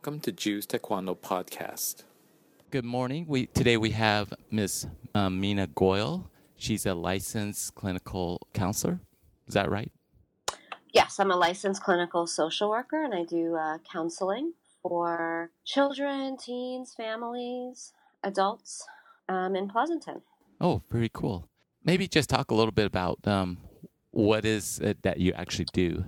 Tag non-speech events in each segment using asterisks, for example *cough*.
Welcome to Jews Taekwondo Podcast. Good morning. We today we have Miss um, Mina Goyle. She's a licensed clinical counselor. Is that right? Yes, I'm a licensed clinical social worker and I do uh, counseling for children, teens, families, adults um, in Pleasanton. Oh, very cool. Maybe just talk a little bit about um, what is it that you actually do.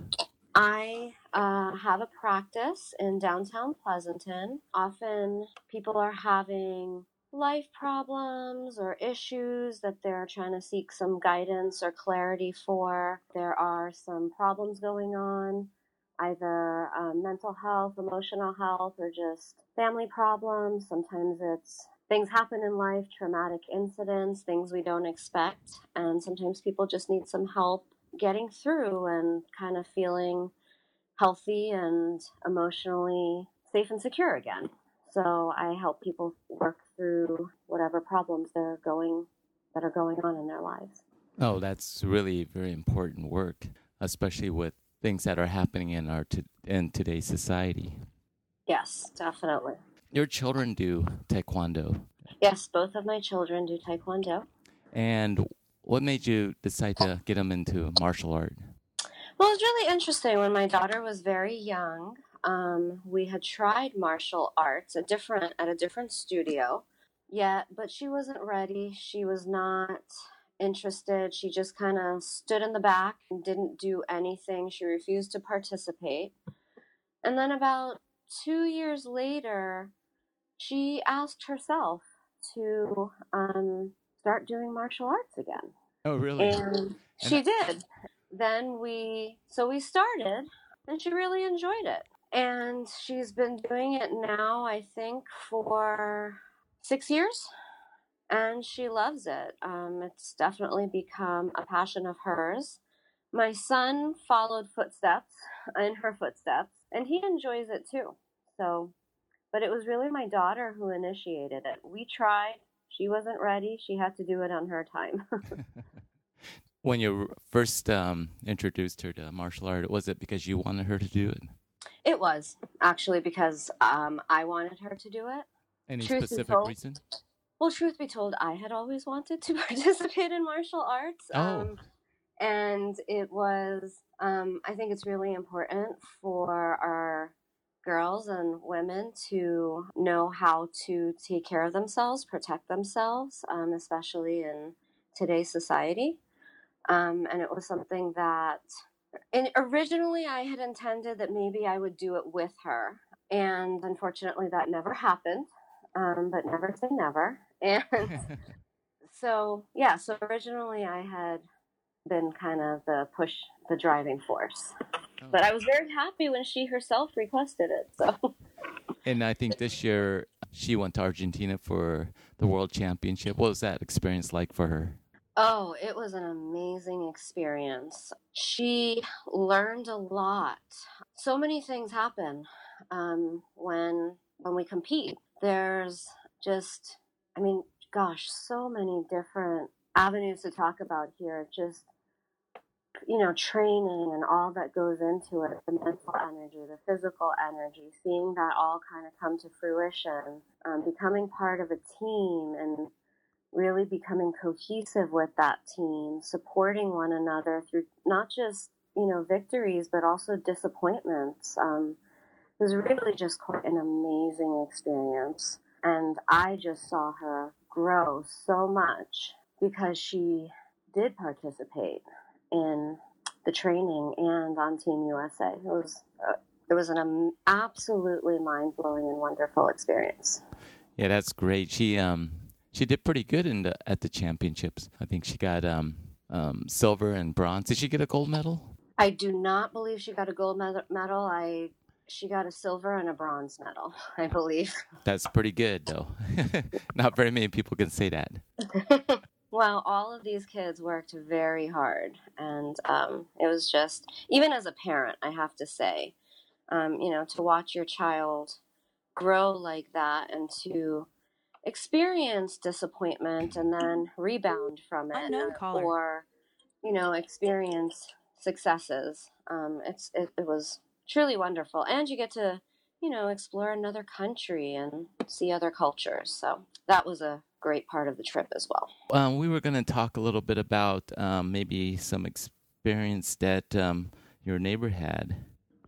I uh, have a practice in downtown Pleasanton. Often people are having life problems or issues that they're trying to seek some guidance or clarity for. There are some problems going on, either um, mental health, emotional health, or just family problems. Sometimes it's things happen in life, traumatic incidents, things we don't expect, and sometimes people just need some help getting through and kind of feeling healthy and emotionally safe and secure again. So I help people work through whatever problems they're going that are going on in their lives. Oh, that's really very important work, especially with things that are happening in our to, in today's society. Yes, definitely. Your children do taekwondo. Yes, both of my children do taekwondo. And what made you decide to oh. get them into martial art? Well, it's really interesting. When my daughter was very young, um, we had tried martial arts, a different at a different studio, yet, but she wasn't ready. She was not interested. She just kind of stood in the back and didn't do anything. She refused to participate. And then about two years later, she asked herself to um, start doing martial arts again. Oh, really? And she did. Then we, so we started, and she really enjoyed it. And she's been doing it now, I think, for six years. And she loves it. Um, it's definitely become a passion of hers. My son followed footsteps in her footsteps, and he enjoys it too. So, but it was really my daughter who initiated it. We tried, she wasn't ready. She had to do it on her time. *laughs* *laughs* when you first um, introduced her to martial art, was it because you wanted her to do it? It was actually because um, I wanted her to do it. Any Truth specific told- reason? Well, truth be told, I had always wanted to *laughs* participate in martial arts. Oh. Um, and it was, um, I think it's really important for our girls and women to know how to take care of themselves, protect themselves, um, especially in today's society. Um, and it was something that and originally I had intended that maybe I would do it with her. And unfortunately, that never happened. Um, but never say never. *laughs* And *laughs* so, yeah, so originally I had been kind of the push, the driving force. But I was very happy when she herself requested it. So, and I think this year she went to Argentina for the World Championship. What was that experience like for her? Oh, it was an amazing experience. She learned a lot. So many things happen um, when when we compete. There's just, I mean, gosh, so many different avenues to talk about here. Just you know, training and all that goes into it the mental energy, the physical energy, seeing that all kind of come to fruition, um, becoming part of a team and really becoming cohesive with that team, supporting one another through not just, you know, victories, but also disappointments. Um, it was really just quite an amazing experience. And I just saw her grow so much because she did participate in the training and on Team USA. It was uh, it was an um, absolutely mind blowing and wonderful experience. Yeah, that's great. She um she did pretty good in the at the championships. I think she got um um silver and bronze. Did she get a gold medal? I do not believe she got a gold medal. I she got a silver and a bronze medal, *laughs* I believe. That's pretty good though. *laughs* Not very many people can say that. *laughs* well, all of these kids worked very hard, and um, it was just even as a parent, I have to say, um, you know, to watch your child grow like that and to experience disappointment and then rebound from it, or you know, experience successes. Um, it's it, it was truly wonderful, and you get to you know, explore another country and see other cultures. So that was a great part of the trip as well. Um, we were going to talk a little bit about um, maybe some experience that um, your neighbor had.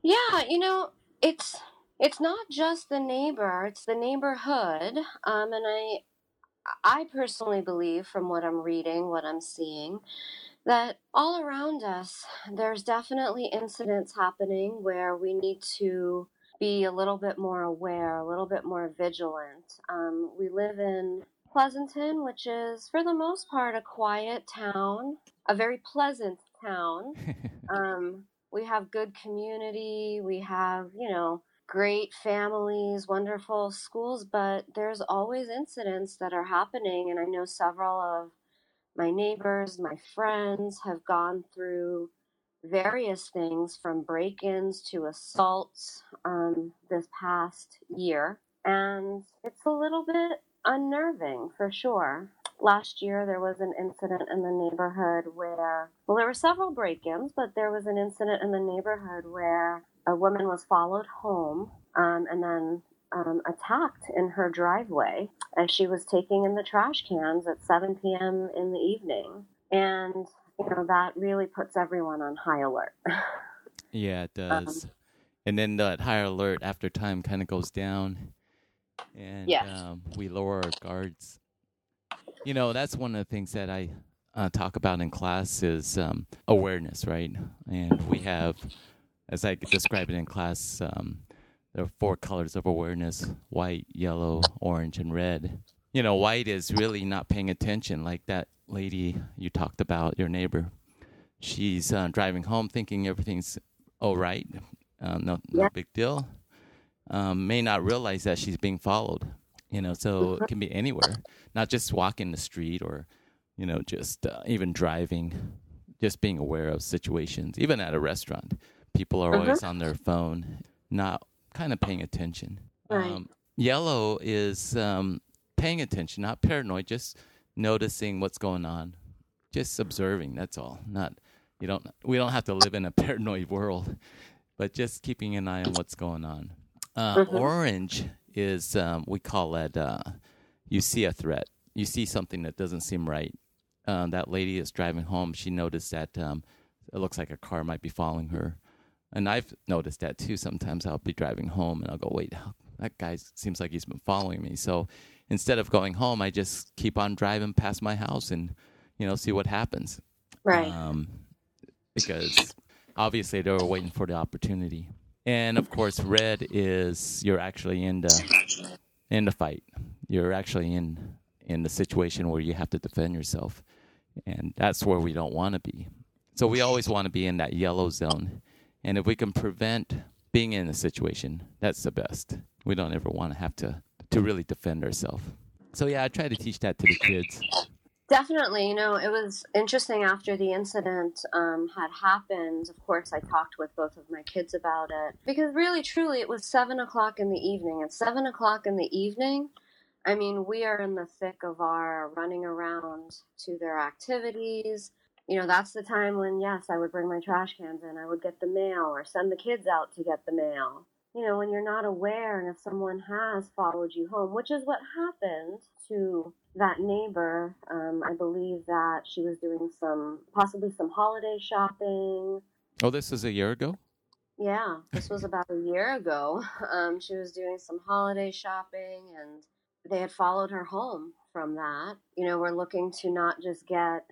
Yeah, you know, it's it's not just the neighbor; it's the neighborhood. Um, and I, I personally believe, from what I'm reading, what I'm seeing, that all around us, there's definitely incidents happening where we need to be a little bit more aware, a little bit more vigilant. Um, we live in Pleasanton, which is for the most part a quiet town, a very pleasant town. *laughs* um, we have good community, we have, you know, great families, wonderful schools, but there's always incidents that are happening. And I know several of my neighbors, my friends have gone through various things from break ins to assaults um, this past year. And it's a little bit unnerving for sure. Last year, there was an incident in the neighborhood where, well, there were several break ins, but there was an incident in the neighborhood where a woman was followed home um, and then um, attacked in her driveway as she was taking in the trash cans at 7 p.m. in the evening. And you know, that really puts everyone on high alert. *laughs* yeah, it does. Um, and then that high alert after time kind of goes down, and yes. um, we lower our guards. You know, that's one of the things that I uh, talk about in class is um, awareness, right? And we have, as I describe it in class, um, there are four colors of awareness: white, yellow, orange, and red. You know, white is really not paying attention, like that lady you talked about, your neighbor, she's uh, driving home thinking everything's all right, uh, no, no big deal. Um, may not realize that she's being followed. You know, so it can be anywhere, not just walking the street or, you know, just uh, even driving, just being aware of situations. Even at a restaurant, people are always uh-huh. on their phone, not kind of paying attention. Right. Um, yellow is um, paying attention, not paranoid, just noticing what's going on, just observing. That's all. Not you don't. We don't have to live in a *laughs* paranoid world, but just keeping an eye on what's going on. Uh, mm-hmm. Orange is um, we call that. Uh, you see a threat. You see something that doesn't seem right. Um, that lady is driving home. She noticed that um, it looks like a car might be following her, and I've noticed that too. Sometimes I'll be driving home and I'll go, "Wait, that guy seems like he's been following me." So instead of going home, I just keep on driving past my house and you know see what happens. Right. Um, because obviously they were waiting for the opportunity, and of course, red is you're actually in the in the fight. You're actually in in the situation where you have to defend yourself, and that's where we don't want to be. So we always want to be in that yellow zone, and if we can prevent being in a situation, that's the best. We don't ever want to have to to really defend ourselves. So yeah, I try to teach that to the kids. Definitely, you know, it was interesting after the incident um, had happened. Of course, I talked with both of my kids about it because really, truly, it was seven o'clock in the evening. At seven o'clock in the evening, I mean, we are in the thick of our running around to their activities. You know, that's the time when, yes, I would bring my trash cans in, I would get the mail or send the kids out to get the mail you know, when you're not aware and if someone has followed you home, which is what happened to that neighbor. Um, I believe that she was doing some, possibly some holiday shopping. Oh, this is a year ago? Yeah, this was about a year ago. *laughs* Um, she was doing some holiday shopping and they had followed her home from that. You know, we're looking to not just get,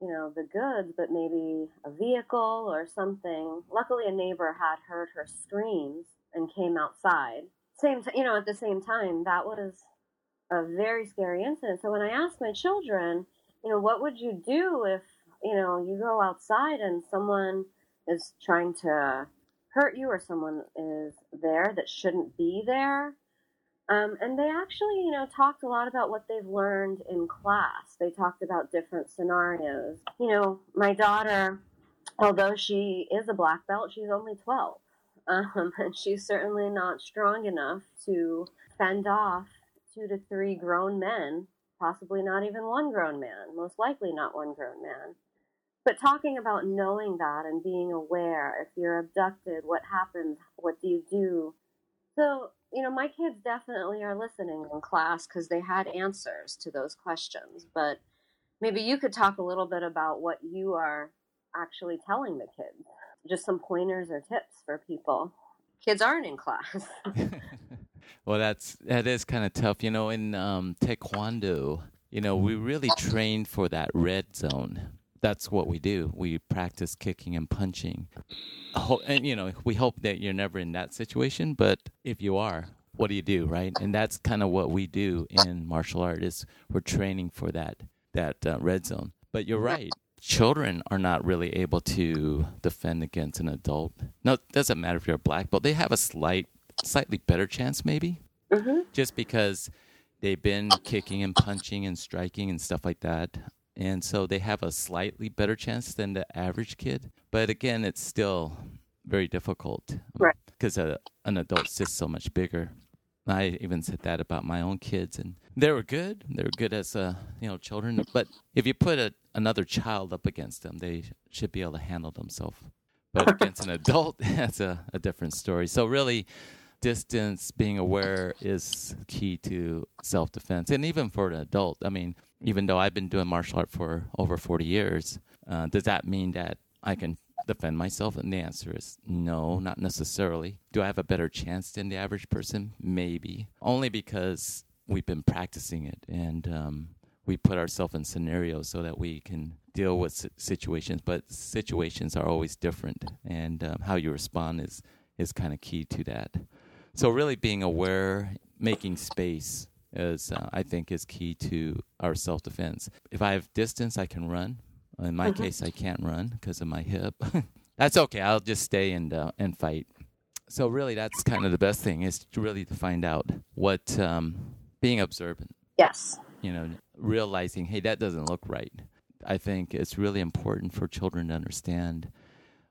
you know, the goods, but maybe a vehicle or something. Luckily, a neighbor had heard her screams and came outside. Same, t- you know, at the same time, that was a very scary incident. So when I asked my children, you know, what would you do if, you know, you go outside and someone is trying to hurt you or someone is there that shouldn't be there? Um, and they actually, you know, talked a lot about what they've learned in class. They talked about different scenarios. You know, my daughter, although she is a black belt, she's only 12. *laughs* Um, and she's certainly not strong enough to fend off two to three grown men, possibly not even one grown man, most likely not one grown man. But talking about knowing that and being aware, if you're abducted, what happens? What do you do? So, you know, my kids definitely are listening in class because they had answers to those questions. But maybe you could talk a little bit about what you are actually telling the kids. Just some pointers or tips for people. Kids aren't in class. *laughs* *laughs* well, that's that is kind of tough. You know, in um, Taekwondo, you know, we really train for that red zone. That's what we do. We practice kicking and punching. And, you know, we hope that you're never in that situation, but if you are, what do you do, right? And that's kind of what we do in martial art is we're training for that that uh, red zone. But you're right. Children are not really able to defend against an adult. No, it doesn't matter if you're a black belt. They have a slight, slightly better chance, maybe, mm-hmm. just because they've been kicking and punching and striking and stuff like that. And so they have a slightly better chance than the average kid. But again, it's still very difficult. Right. Because an adult's just so much bigger. I even said that about my own kids, and they were good. They were good as uh, you know children. But if you put a, another child up against them, they should be able to handle themselves. But against an adult, *laughs* that's a, a different story. So really, distance, being aware is key to self defense. And even for an adult, I mean, even though I've been doing martial art for over 40 years, uh, does that mean that I can defend myself? And the answer is no, not necessarily. Do I have a better chance than the average person? Maybe. Only because we've been practicing it and um, we put ourselves in scenarios so that we can deal with situations. But situations are always different, and um, how you respond is, is kind of key to that. So really being aware, making space is uh, I think is key to our self defense. If I have distance, I can run. In my mm-hmm. case, I can't run because of my hip. *laughs* that's okay. I'll just stay and uh, and fight. So really, that's kind of the best thing is to really to find out what um, being observant. Yes. You know, realizing, hey, that doesn't look right. I think it's really important for children to understand.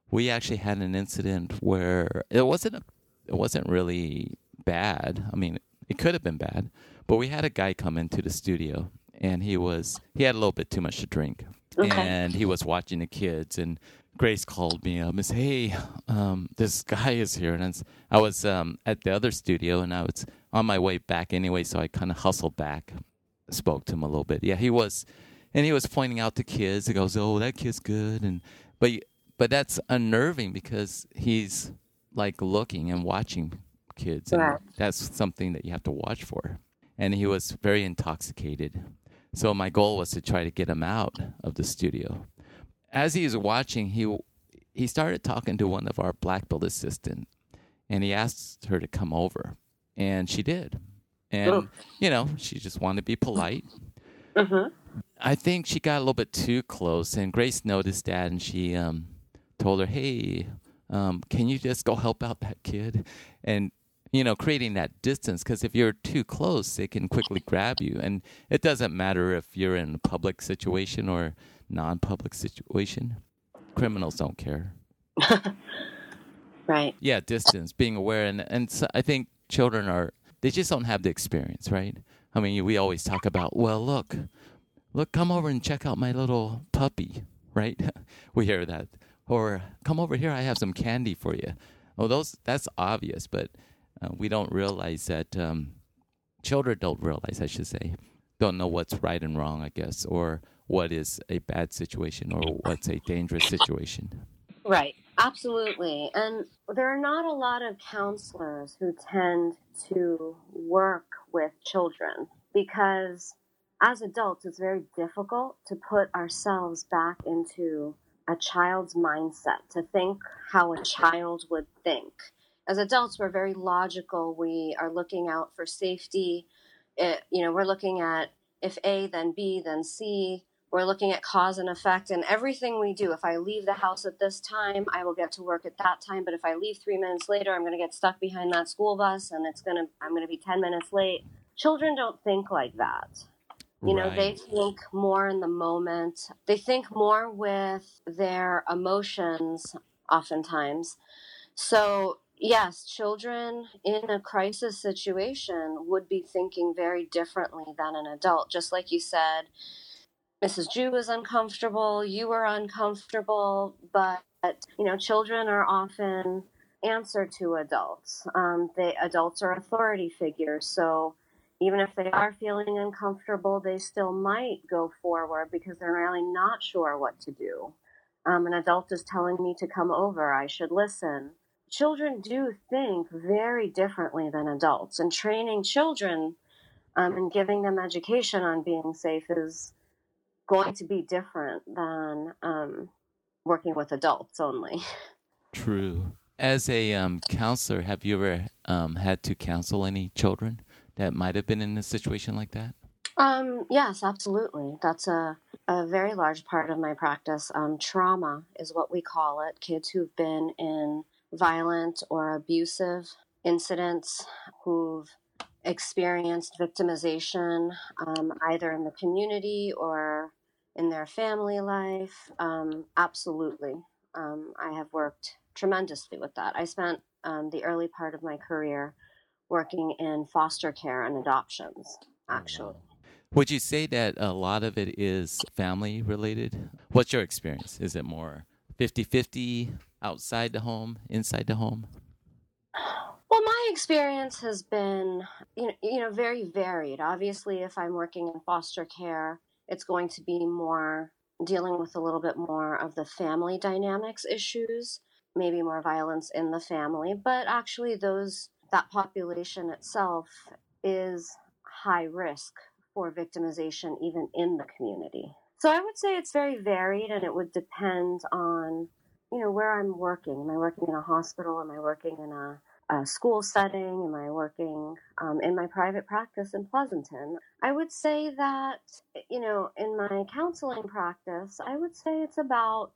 We actually had an incident where it wasn't a it wasn't really bad. I mean, it could have been bad, but we had a guy come into the studio and he was he had a little bit too much to drink, okay. and he was watching the kids and. Grace called me up and said, "Hey, um, this guy is here." And I was, I was um, at the other studio, and I was on my way back anyway, so I kind of hustled back, spoke to him a little bit. Yeah, he was, and he was pointing out the kids. He goes, "Oh, that kid's good," and but but that's unnerving because he's like looking and watching kids. And right. That's something that you have to watch for. And he was very intoxicated. So my goal was to try to get him out of the studio. As he was watching, he he started talking to one of our black belt assistant, and he asked her to come over, and she did. And oh. you know, she just wanted to be polite. Mm-hmm. I think she got a little bit too close, and Grace noticed that, and she um, told her, "Hey, um, can you just go help out that kid? And you know, creating that distance because if you're too close, they can quickly grab you. And it doesn't matter if you're in a public situation or non-public situation. Criminals don't care. *laughs* right. Yeah, distance, being aware, and and so I think children are they just don't have the experience, right? I mean, we always talk about, well, look, look, come over and check out my little puppy, right? *laughs* we hear that or come over here, I have some candy for you. Well, those that's obvious, but uh, we don't realize that um, children don't realize, I should say, don't know what's right and wrong, I guess, or what is a bad situation or what's a dangerous situation. Right, absolutely. And there are not a lot of counselors who tend to work with children because as adults, it's very difficult to put ourselves back into a child's mindset, to think how a child would think. As adults, we're very logical. We are looking out for safety. It, you know, we're looking at if A, then B, then C. We're looking at cause and effect and everything we do. If I leave the house at this time, I will get to work at that time. But if I leave three minutes later, I'm going to get stuck behind that school bus and it's going to, I'm going to be 10 minutes late. Children don't think like that. You know, they think more in the moment. They think more with their emotions oftentimes. So, yes, children in a crisis situation would be thinking very differently than an adult. Just like you said, Mrs. Jew was uncomfortable, you were uncomfortable, but, you know, children are often answer to adults. Um, they adults are authority figures, so even if they are feeling uncomfortable, they still might go forward because they're really not sure what to do. Um, an adult is telling me to come over, I should listen. Children do think very differently than adults, and training children um, and giving them education on being safe is going to be different than um, working with adults only. True. As a um, counselor, have you ever um, had to counsel any children that might have been in a situation like that? Um, yes, absolutely. That's a, a very large part of my practice. Um, trauma is what we call it. Kids who've been in violent or abusive incidents, who've experienced victimization um, either in the community or in their family life. Um, absolutely. Um, I have worked tremendously with that. I spent um, the early part of my career working in foster care and adoptions, actually. Would you say that a lot of it is family related? What's your experience? Is it more 50 50 outside the home, inside the home? Well, my experience has been, you know, you know, very varied. Obviously, if I'm working in foster care, it's going to be more dealing with a little bit more of the family dynamics issues, maybe more violence in the family, but actually those that population itself is high risk for victimization even in the community. So I would say it's very varied and it would depend on you know where I'm working. Am I working in a hospital? Am I working in a a school setting? Am I working um, in my private practice in Pleasanton? I would say that, you know, in my counseling practice, I would say it's about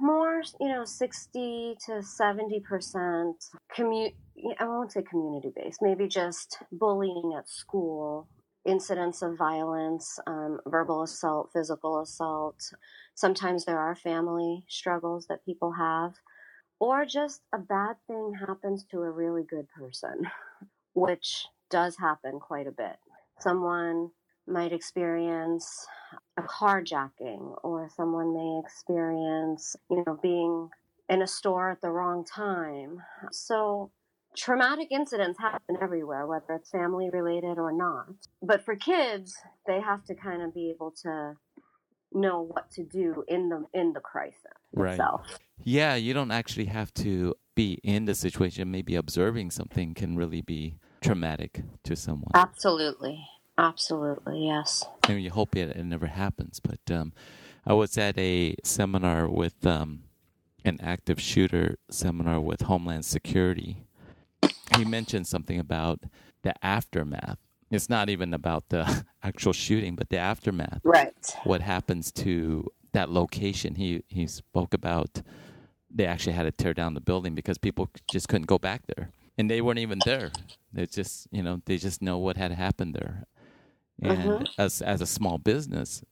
more, you know, 60 to 70% commute. I won't say community based, maybe just bullying at school, incidents of violence, um, verbal assault, physical assault. Sometimes there are family struggles that people have or just a bad thing happens to a really good person, *laughs* which does happen quite a bit. Someone might experience a carjacking, or someone may experience, you know, being in a store at the wrong time. So, traumatic incidents happen everywhere, whether it's family related or not. But for kids, they have to kind of be able to know what to do in the in the crisis right. itself. Yeah, you don't actually have to be in the situation. Maybe observing something can really be traumatic to someone. Absolutely. Absolutely, yes. I mean, you hope it, it never happens. But um, I was at a seminar with um, an active shooter seminar with Homeland Security. He mentioned something about the aftermath. It's not even about the *laughs* actual shooting, but the aftermath. Right. What happens to that location? He he spoke about they actually had to tear down the building because people just couldn't go back there, and they weren't even there. They just you know they just know what had happened there, and mm-hmm. as as a small business,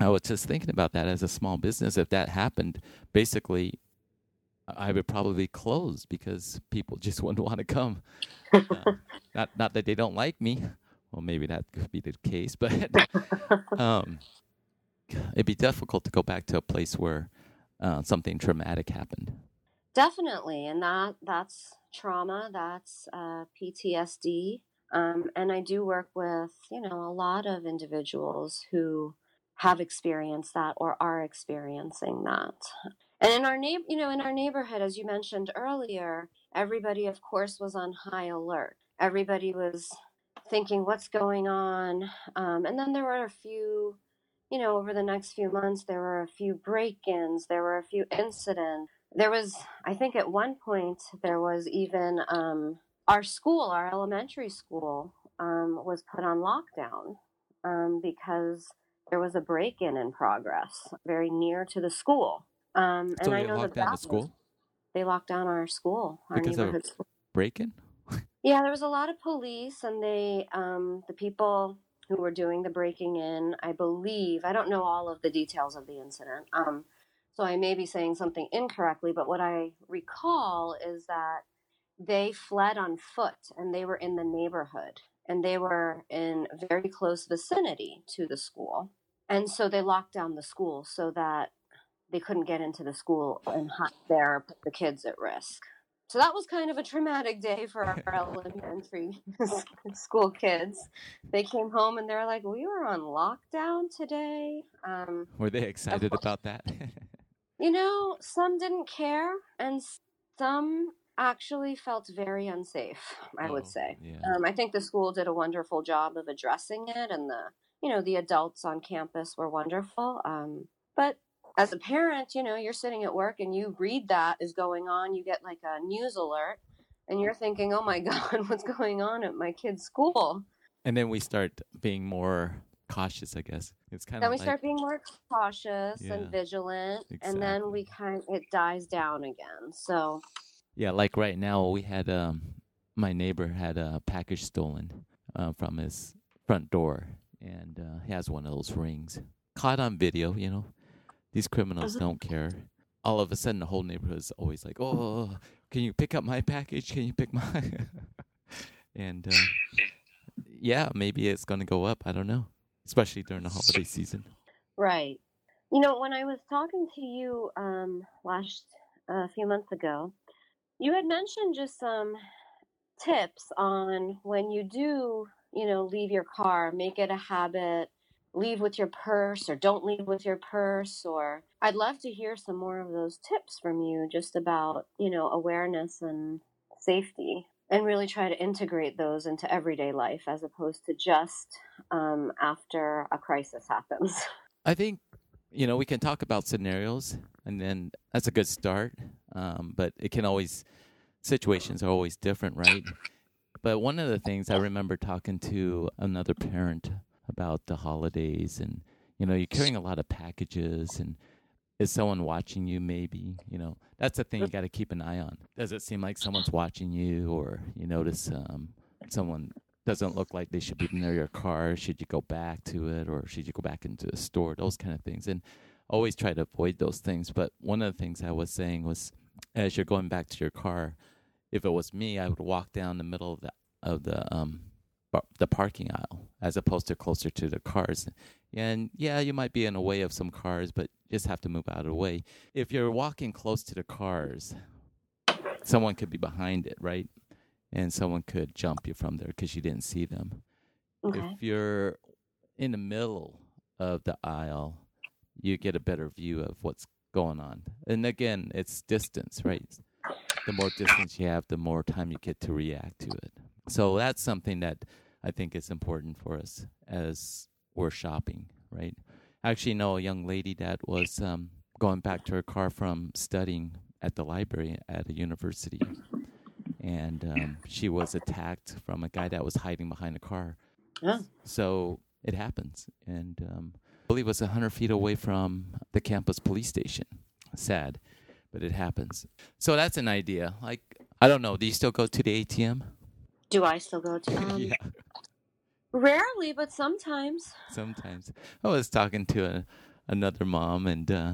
I was just thinking about that as a small business. If that happened, basically, I would probably close because people *laughs* just wouldn't want to come. *laughs* Uh, not not that they don't like me. Well, maybe that could be the case, but *laughs* um, it'd be difficult to go back to a place where uh, something traumatic happened. Definitely, and that that's trauma. That's uh, PTSD. Um, and I do work with you know a lot of individuals who have experienced that or are experiencing that. And in our neighbor, you know, in our neighborhood, as you mentioned earlier, everybody, of course, was on high alert. Everybody was thinking, "What's going on?" Um, and then there were a few you know, over the next few months, there were a few break ins, there were a few incidents. There was, I think at one point, there was even um, our school, our elementary school, um, was put on lockdown um, because there was a break in in progress very near to the school. Um, so and I know locked down the school? They locked down our school, our because neighborhood of break in? yeah, there was a lot of police, and they, um, the people who were doing the breaking in. I believe, I don't know all of the details of the incident. Um, so I may be saying something incorrectly, but what I recall is that they fled on foot and they were in the neighborhood and they were in very close vicinity to the school. And so they locked down the school so that they couldn't get into the school and hide there, put the kids at risk. so that was kind of a traumatic day for our *laughs* elementary school kids. They came home and they're like, "We were on lockdown today." Um, were they excited about that? *laughs* you know, some didn't care, and some actually felt very unsafe. I oh, would say. Yeah. Um, I think the school did a wonderful job of addressing it, and the you know the adults on campus were wonderful. Um, but as a parent, you know, you're sitting at work and you read that is going on, you get like a news alert and you're thinking, "Oh my *laughs* god, what's going on at my kid's school?" And then we start being more cautious, I guess. It's kind then of Then we like, start being more cautious yeah, and vigilant exactly. and then we kind it dies down again. So Yeah, like right now we had um my neighbor had a package stolen uh, from his front door and uh, he has one of those rings. Caught on video, you know. These criminals uh-huh. don't care. All of a sudden, the whole neighborhood is always like, "Oh, can you pick up my package? Can you pick my?" *laughs* and uh, yeah, maybe it's going to go up. I don't know, especially during the holiday season. Right. You know, when I was talking to you um, last a uh, few months ago, you had mentioned just some tips on when you do, you know, leave your car, make it a habit leave with your purse or don't leave with your purse or I'd love to hear some more of those tips from you just about, you know, awareness and safety and really try to integrate those into everyday life as opposed to just um, after a crisis happens. *laughs* I think, you know, we can talk about scenarios and then that's a good start. Um, but it can always, situations are always different, right? But one of the things I remember talking to another parent about the holidays and you know you're carrying a lot of packages and is someone watching you maybe you know that's the thing you got to keep an eye on. Does it seem like someone's watching you or you notice um, someone doesn't look like they should be near your car? Should you go back to it or should you go back into the store? Those kind of things. And always try to avoid those things. But one of the things i was saying was as you're going back to your car if it was me i would walk down the middle of the of the um, the parking aisle as opposed to closer to the cars. And yeah, you might be in the way of some cars, but just have to move out of the way. If you're walking close to the cars, someone could be behind it, right? And someone could jump you from there because you didn't see them. Okay. If you're in the middle of the aisle, you get a better view of what's going on. And again, it's distance, right? The more distance you have, the more time you get to react to it. So that's something that I think is important for us as we're shopping, right? I actually know a young lady that was um, going back to her car from studying at the library at a university, and um, she was attacked from a guy that was hiding behind a car. Yeah. So it happens, and um, I believe it was hundred feet away from the campus police station. Sad, but it happens. So that's an idea. Like I don't know. Do you still go to the ATM? Do I still go to? *laughs* Um, yeah. Rarely, but sometimes. Sometimes. I was talking to a, another mom, and uh,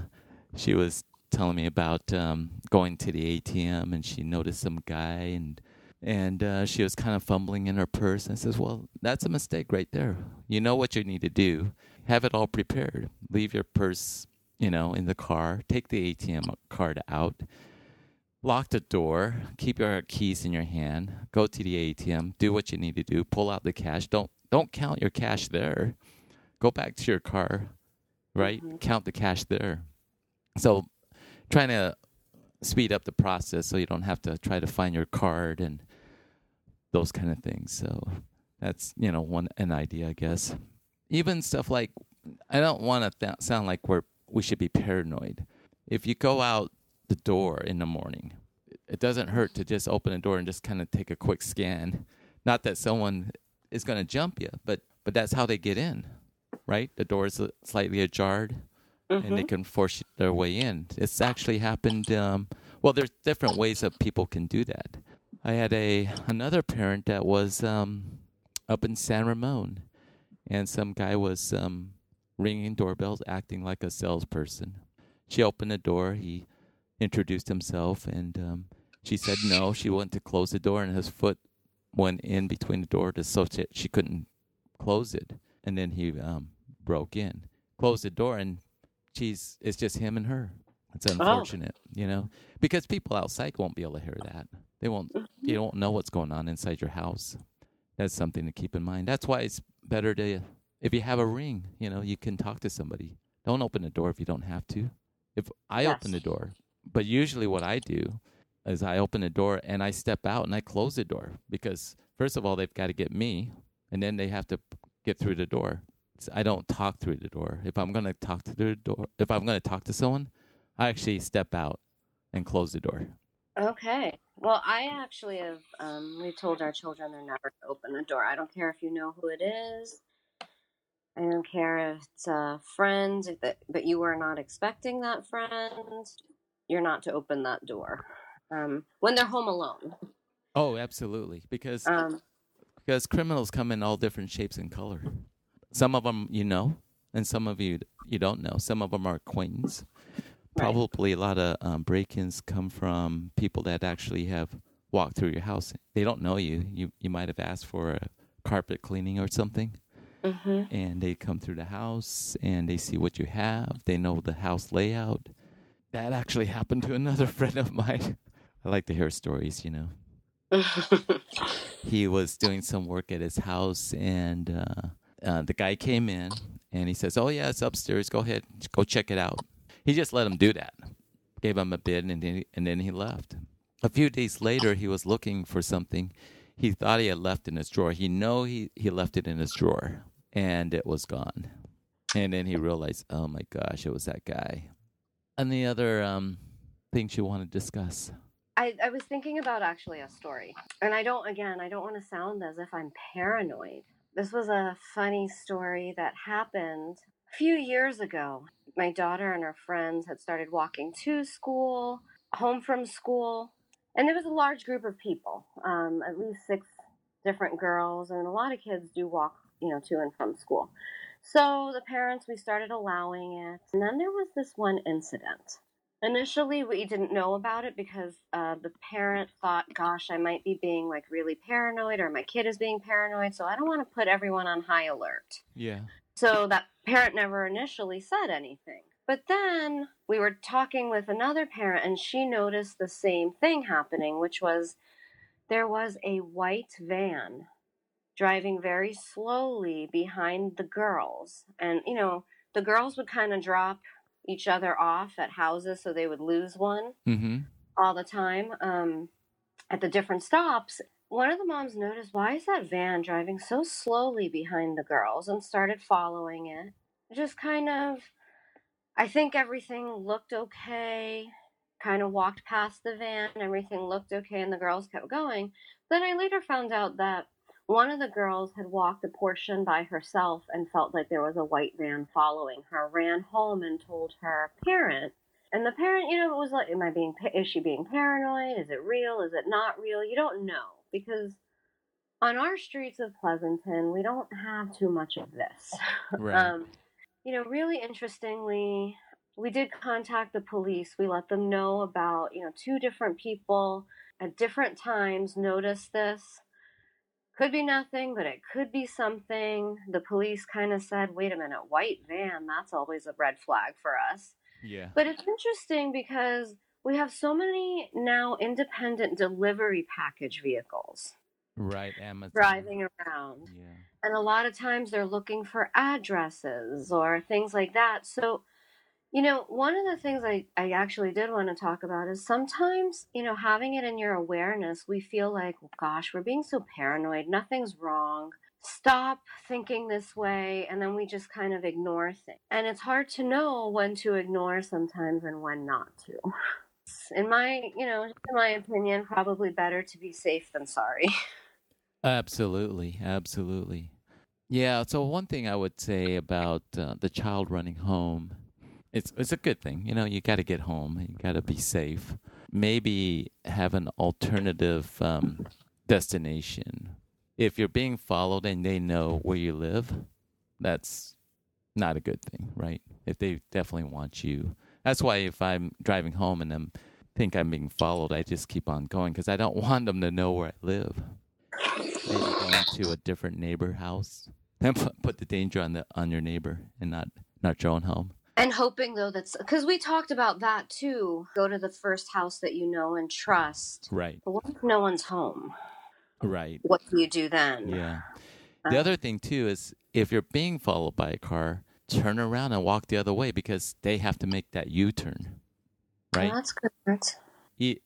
she was telling me about um, going to the ATM, and she noticed some guy, and and uh, she was kind of fumbling in her purse. And I says, "Well, that's a mistake right there. You know what you need to do. Have it all prepared. Leave your purse, you know, in the car. Take the ATM card out." Lock the door, keep your keys in your hand, go to the ATM, do what you need to do, pull out the cash. Don't don't count your cash there. Go back to your car, right? Mm-hmm. Count the cash there. So trying to speed up the process so you don't have to try to find your card and those kind of things. So that's, you know, one an idea, I guess. Even stuff like I don't want to th- sound like we're we should be paranoid. If you go out the door in the morning. It doesn't hurt to just open the door and just kind of take a quick scan. Not that someone is going to jump you, but but that's how they get in, right? The door is slightly ajar, mm-hmm. and they mm-hmm. can force their way in. It's actually happened. Um, well, there's different ways that people can do that. I had a another parent that was um, up in San Ramon, and some guy was um, ringing doorbells, acting like a salesperson. She opened the door. He introduced himself, and um, she said no. She went to close the door, and his foot went in between the door to so that she couldn't close it. And then he um, broke in, closed the door, and she's it's just him and her. It's unfortunate, you know, because people outside won't be able to hear that. They won't. You don't know what's going on inside your house. That's something to keep in mind. That's why it's better to, if you have a ring, you know, you can talk to somebody. Don't open the door if you don't have to. If I Yes. open the door, but usually what I do is I open the door and I step out and I close the door because first of all they've got to get me and then they have to get through the door. I don't talk through the door. If I'm going to talk to the door, if I'm going to talk to someone, I actually step out and close the door. Okay. Well, I actually have. Um, we told our children they're never to open the door. I don't care if you know who it is. I don't care if it's a friend, if that, but you were not expecting that friend. You're not to open that door um, when they're home alone. Oh, absolutely. Because Um, because criminals come in all different shapes and color. Some of them you know, and some of you you don't know. Some of them are acquaintance. Right. Probably a lot of um, break-ins come from people that actually have walked through your house. They don't know you. You you might have asked for a carpet cleaning or something, mhm. and they come through the house and they see what you have. They know the house layout. That actually happened to another *laughs* friend of mine. I like to hear stories, you know. *laughs* He was doing some work at his house and uh, uh, the guy came in and he says oh yeah it's upstairs. Go ahead. Go check it out. He just let him do that. Gave him a bid and then, and then he left. A few days later he was looking for something. He thought he had left in his drawer. He know he, he left it in his drawer and it was gone. And then he realized oh my gosh it was that guy any other um, things you want to discuss I, I was thinking about actually a story. And I don't, again, I don't want to sound as if I'm paranoid. This was a funny story that happened a few years ago. My daughter and her friends had started walking to school, home from school, and there was a large group of people, um, at least six different girls, and a lot of kids do walk, you know, to and from school. So the parents, we started allowing it. And then there was this one incident. Initially, we didn't know about it because uh, the parent thought, gosh, I might be being like really paranoid or my kid is being paranoid. So I don't want to put everyone on high alert. yeah So that parent never initially said anything. But then we were talking with another parent and she noticed the same thing happening, which was there was a white van driving very slowly behind the girls. And, you know, the girls would kind of drop each other off at houses so they would lose one mm-hmm all the time um, at the different stops. One of the moms noticed, why is that van driving so slowly behind the girls and started following it. Just kind of, I think everything looked okay. Kind of walked past the van, everything looked okay, and the girls kept going. Then I later found out that one of the girls had walked a portion by herself and felt like there was a white van following her, ran home and told her parent. And the parent, you know, it was like, am I being, is she being paranoid? Is it real? Is it not real? You don't know because on our streets of Pleasanton, we don't have too much of this. *laughs* right Um, you know, really interestingly, we did contact the police. We let them know about, you know, two different people at different times noticed this. Could be nothing, but it could be something. The police kind of said, wait a minute, white van, that's always a red flag for us. yeah But it's interesting because we have so many now independent delivery package vehicles right amazon driving around. yeah And a lot of times they're looking for addresses or things like that. So, you know, one of the things I, I actually did want to talk about is sometimes, you know, having it in your awareness, we feel like, gosh, we're being so paranoid. Nothing's wrong. Stop thinking this way. And then we just kind of ignore things. And it's hard to know when to ignore sometimes and when not to. In my, you know, in my opinion, probably better to be safe than sorry. *laughs* Absolutely, absolutely. Yeah. So one thing I would say about uh, the child running home, it's it's a good thing. You know, you got to get home. You got to be safe. Maybe have an alternative um, destination. If you're being followed and they know where you live, that's not a good thing, right? If they definitely want you, that's why if I'm driving home and I'm think I'm being followed, I just keep on going because I don't *laughs* want them to know where I live maybe going to a different neighbor house and *laughs* put, put the danger on the on your neighbor and not not your own home. And hoping though that's because we talked about that too. Go to the first house that you know and trust. Right. But what if no one's home? Right. What do you do then? Yeah. The Uh, other thing too is if you're being followed by a car, turn around and walk the other way because they have to make that U-turn. Right? that's good.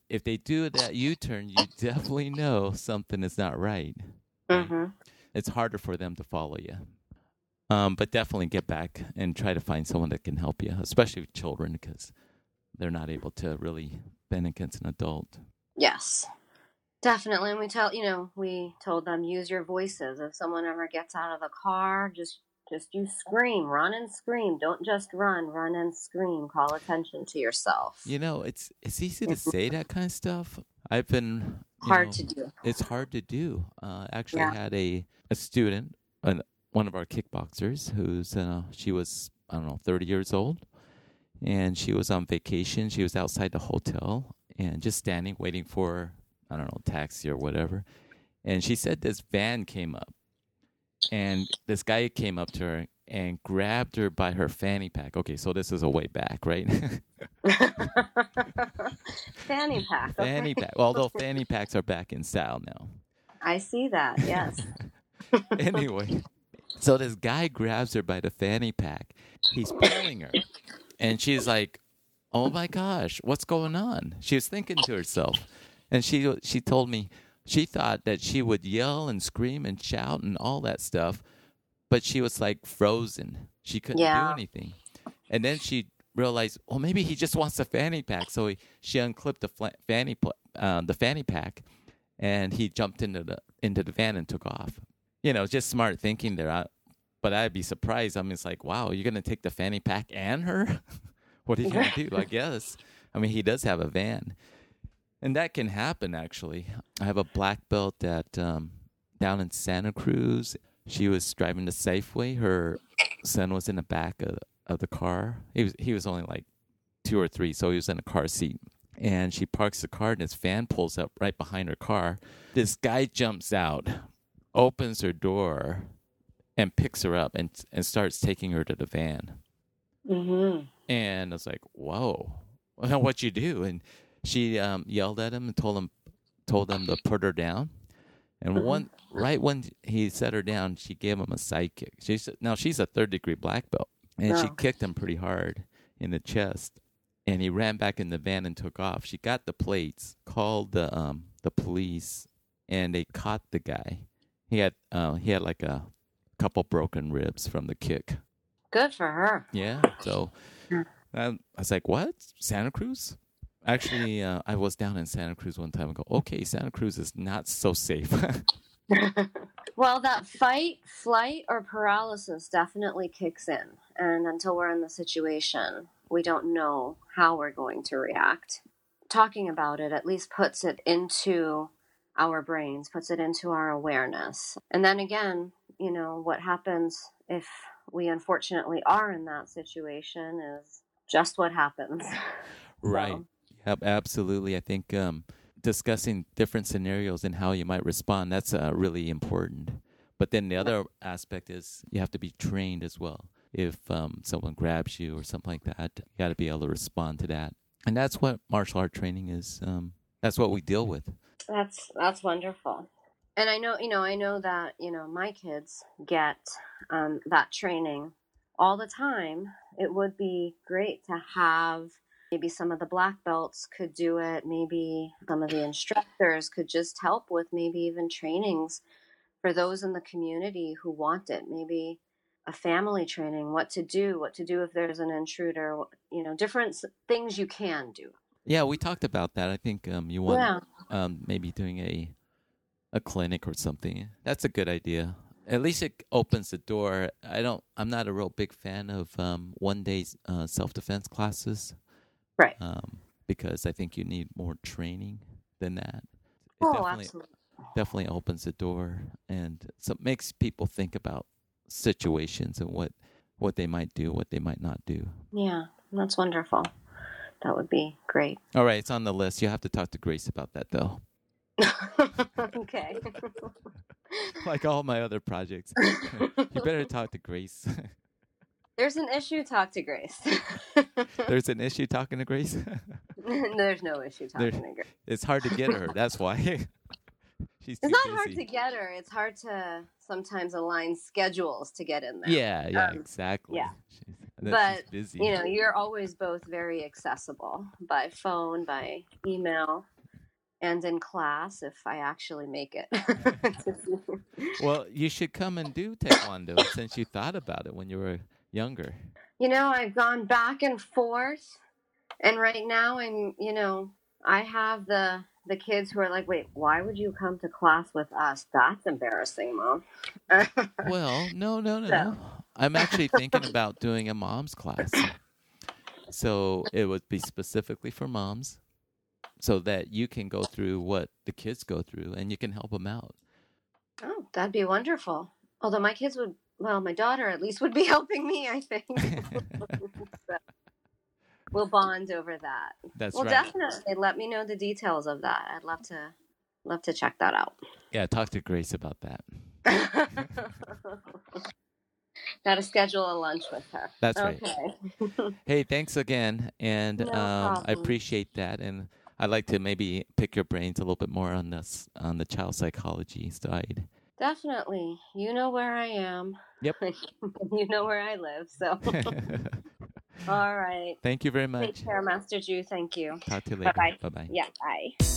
If they do that U-turn, you *laughs* definitely know something is not right. right? hmm It's harder for them to follow you. Um, but definitely get back and try to find someone that can help you, especially with children because they're not able to really bend against an adult. Yes. Definitely. And we tell you know, we told them use your voices. If someone ever gets out of the car, just just you scream, run and scream. Don't just run, run and scream. Call attention to yourself. You know, it's it's easy to say that kind of stuff. I've been Hard know, to do. it's hard to do. Uh, actually, Yeah. had a a student, an, one of our kickboxers, who's uh, she was I don't know thirty years old, and she was on vacation. She was outside the hotel and just standing waiting for I don't know taxi or whatever, and she said this van came up, and this guy came up to her and grabbed her by her fanny pack. Okay, so this is a way back, right? *laughs* fanny pack. okay. fanny pack. Although fanny packs are back in style now. I see that. Yes. *laughs* anyway, so this guy grabs her by the fanny pack. He's pulling her, and she's like, "Oh my gosh, what's going on?" She was thinking to herself, and she she told me she thought that she would yell and scream and shout and all that stuff, but she was like frozen. She couldn't Yeah. do anything, and then she realized, well, maybe he just wants a fanny pack. So he, she unclipped the fla- fanny pl- uh, the fanny pack, and he jumped into the into the van and took off. You know, just smart thinking there. I, but I'd be surprised. I mean, it's like, wow, you're gonna take the fanny pack and her? *laughs* what are you gonna do? I guess. I mean, he does have a van, and that can happen. Actually, I have a black belt at um, down in Santa Cruz. She was driving to Safeway. Her son was in the back of, of the car. He was he was only like two or three, so he was in a car seat. And she parks the car, and his van pulls up right behind her car. This guy jumps out, opens her door, and picks her up and and starts taking her to the van. hmm And I was like, "Whoa, *laughs* what you do?" And she um, yelled at him and told him told him to put her down. And Mhm. one right when he set her down, she gave him a side kick. She's now she's a third degree black belt, and she Oh. kicked him pretty hard in the chest. And he ran back in the van and took off. She got the plates, called the um the police, and they caught the guy. He had uh, he had like a couple broken ribs from the kick. Good for her. Yeah. So um, I was like, "What? Santa Cruz?" Actually, uh, I was down in Santa Cruz one time and go, "Okay, Santa Cruz is not so safe." *laughs* well, that fight, flight, or paralysis definitely kicks in. And until we're in the situation, we don't know how we're going to react. Talking about it at least puts it into our brains, puts it into our awareness. And then again, you know, what happens if we unfortunately are in that situation is just what happens. *laughs* right. So, Yep. Absolutely. I think um, discussing different scenarios and how you might respond that's uh, really important. But then the other aspect is you have to be trained as well. If um, someone grabs you or something like that, you got to be able to respond to that. And that's what martial art training is. Um, that's what we deal with. That's that's wonderful. And I know, you know, I know that, you know, my kids get um, that training all the time. It would be great to have maybe some of the black belts could do it. Maybe some of the instructors could just help with maybe even trainings for those in the community who want it. Maybe a family training, what to do, what to do if there's an intruder, you know, different things you can do. Yeah, we talked about that. I think um, you want Yeah. um, maybe doing a a clinic or something. That's a good idea. At least it opens the door. I don't. I'm not a real big fan of um, one day uh, self defense classes. Right. Um, because I think you need more training than that. It Oh, definitely absolutely. definitely opens the door and so it makes people think about situations and what what they might do, what they might not do. Yeah, that's wonderful. That would be great. All right, it's on the list. You have to talk to Grace about that though. *laughs* okay. *laughs* like all my other projects. *laughs* you better talk to Grace. There's an issue. Talk to Grace. There's an issue talking to Grace. There's no issue talking There- to Grace. it's hard to get her. That's why. She's It's not hard to get her. It's hard to sometimes align schedules to get in there. Yeah, yeah, Um, exactly. yeah. She's, But. You know, you're always both very accessible by phone, by email, and in class if I actually make it. *laughs* well, you should come and do taekwondo since you thought about it when you were younger. you know, I've gone back and forth, and right now I'm, you know, I have the the kids who are like, "Wait, why would you come to class with us? That's embarrassing, mom." *laughs* Well, no, no, no, So- no. I'm actually thinking about doing a mom's class. So it would be specifically for moms so that you can go through what the kids go through and you can help them out. oh, that'd be wonderful. Although my kids would, well, my daughter at least would be *laughs* helping me. I think *laughs* we'll bond over that. That's well, right. definitely. Let me know the details of that. I'd love to, love to check that out. Yeah, talk to Grace about that. *laughs* Got to schedule a lunch with her. That's right. Okay. *laughs* Hey, thanks again. And No um, I appreciate that. And I'd like to maybe pick your brains a little bit more on this on the child psychology side. Definitely. You know where I am. Yep. *laughs* you know where I live. So, *laughs* all right. Thank you very much. Take care, Master Jew. Thank you. Talk to you later. Bye bye. Yeah. Bye.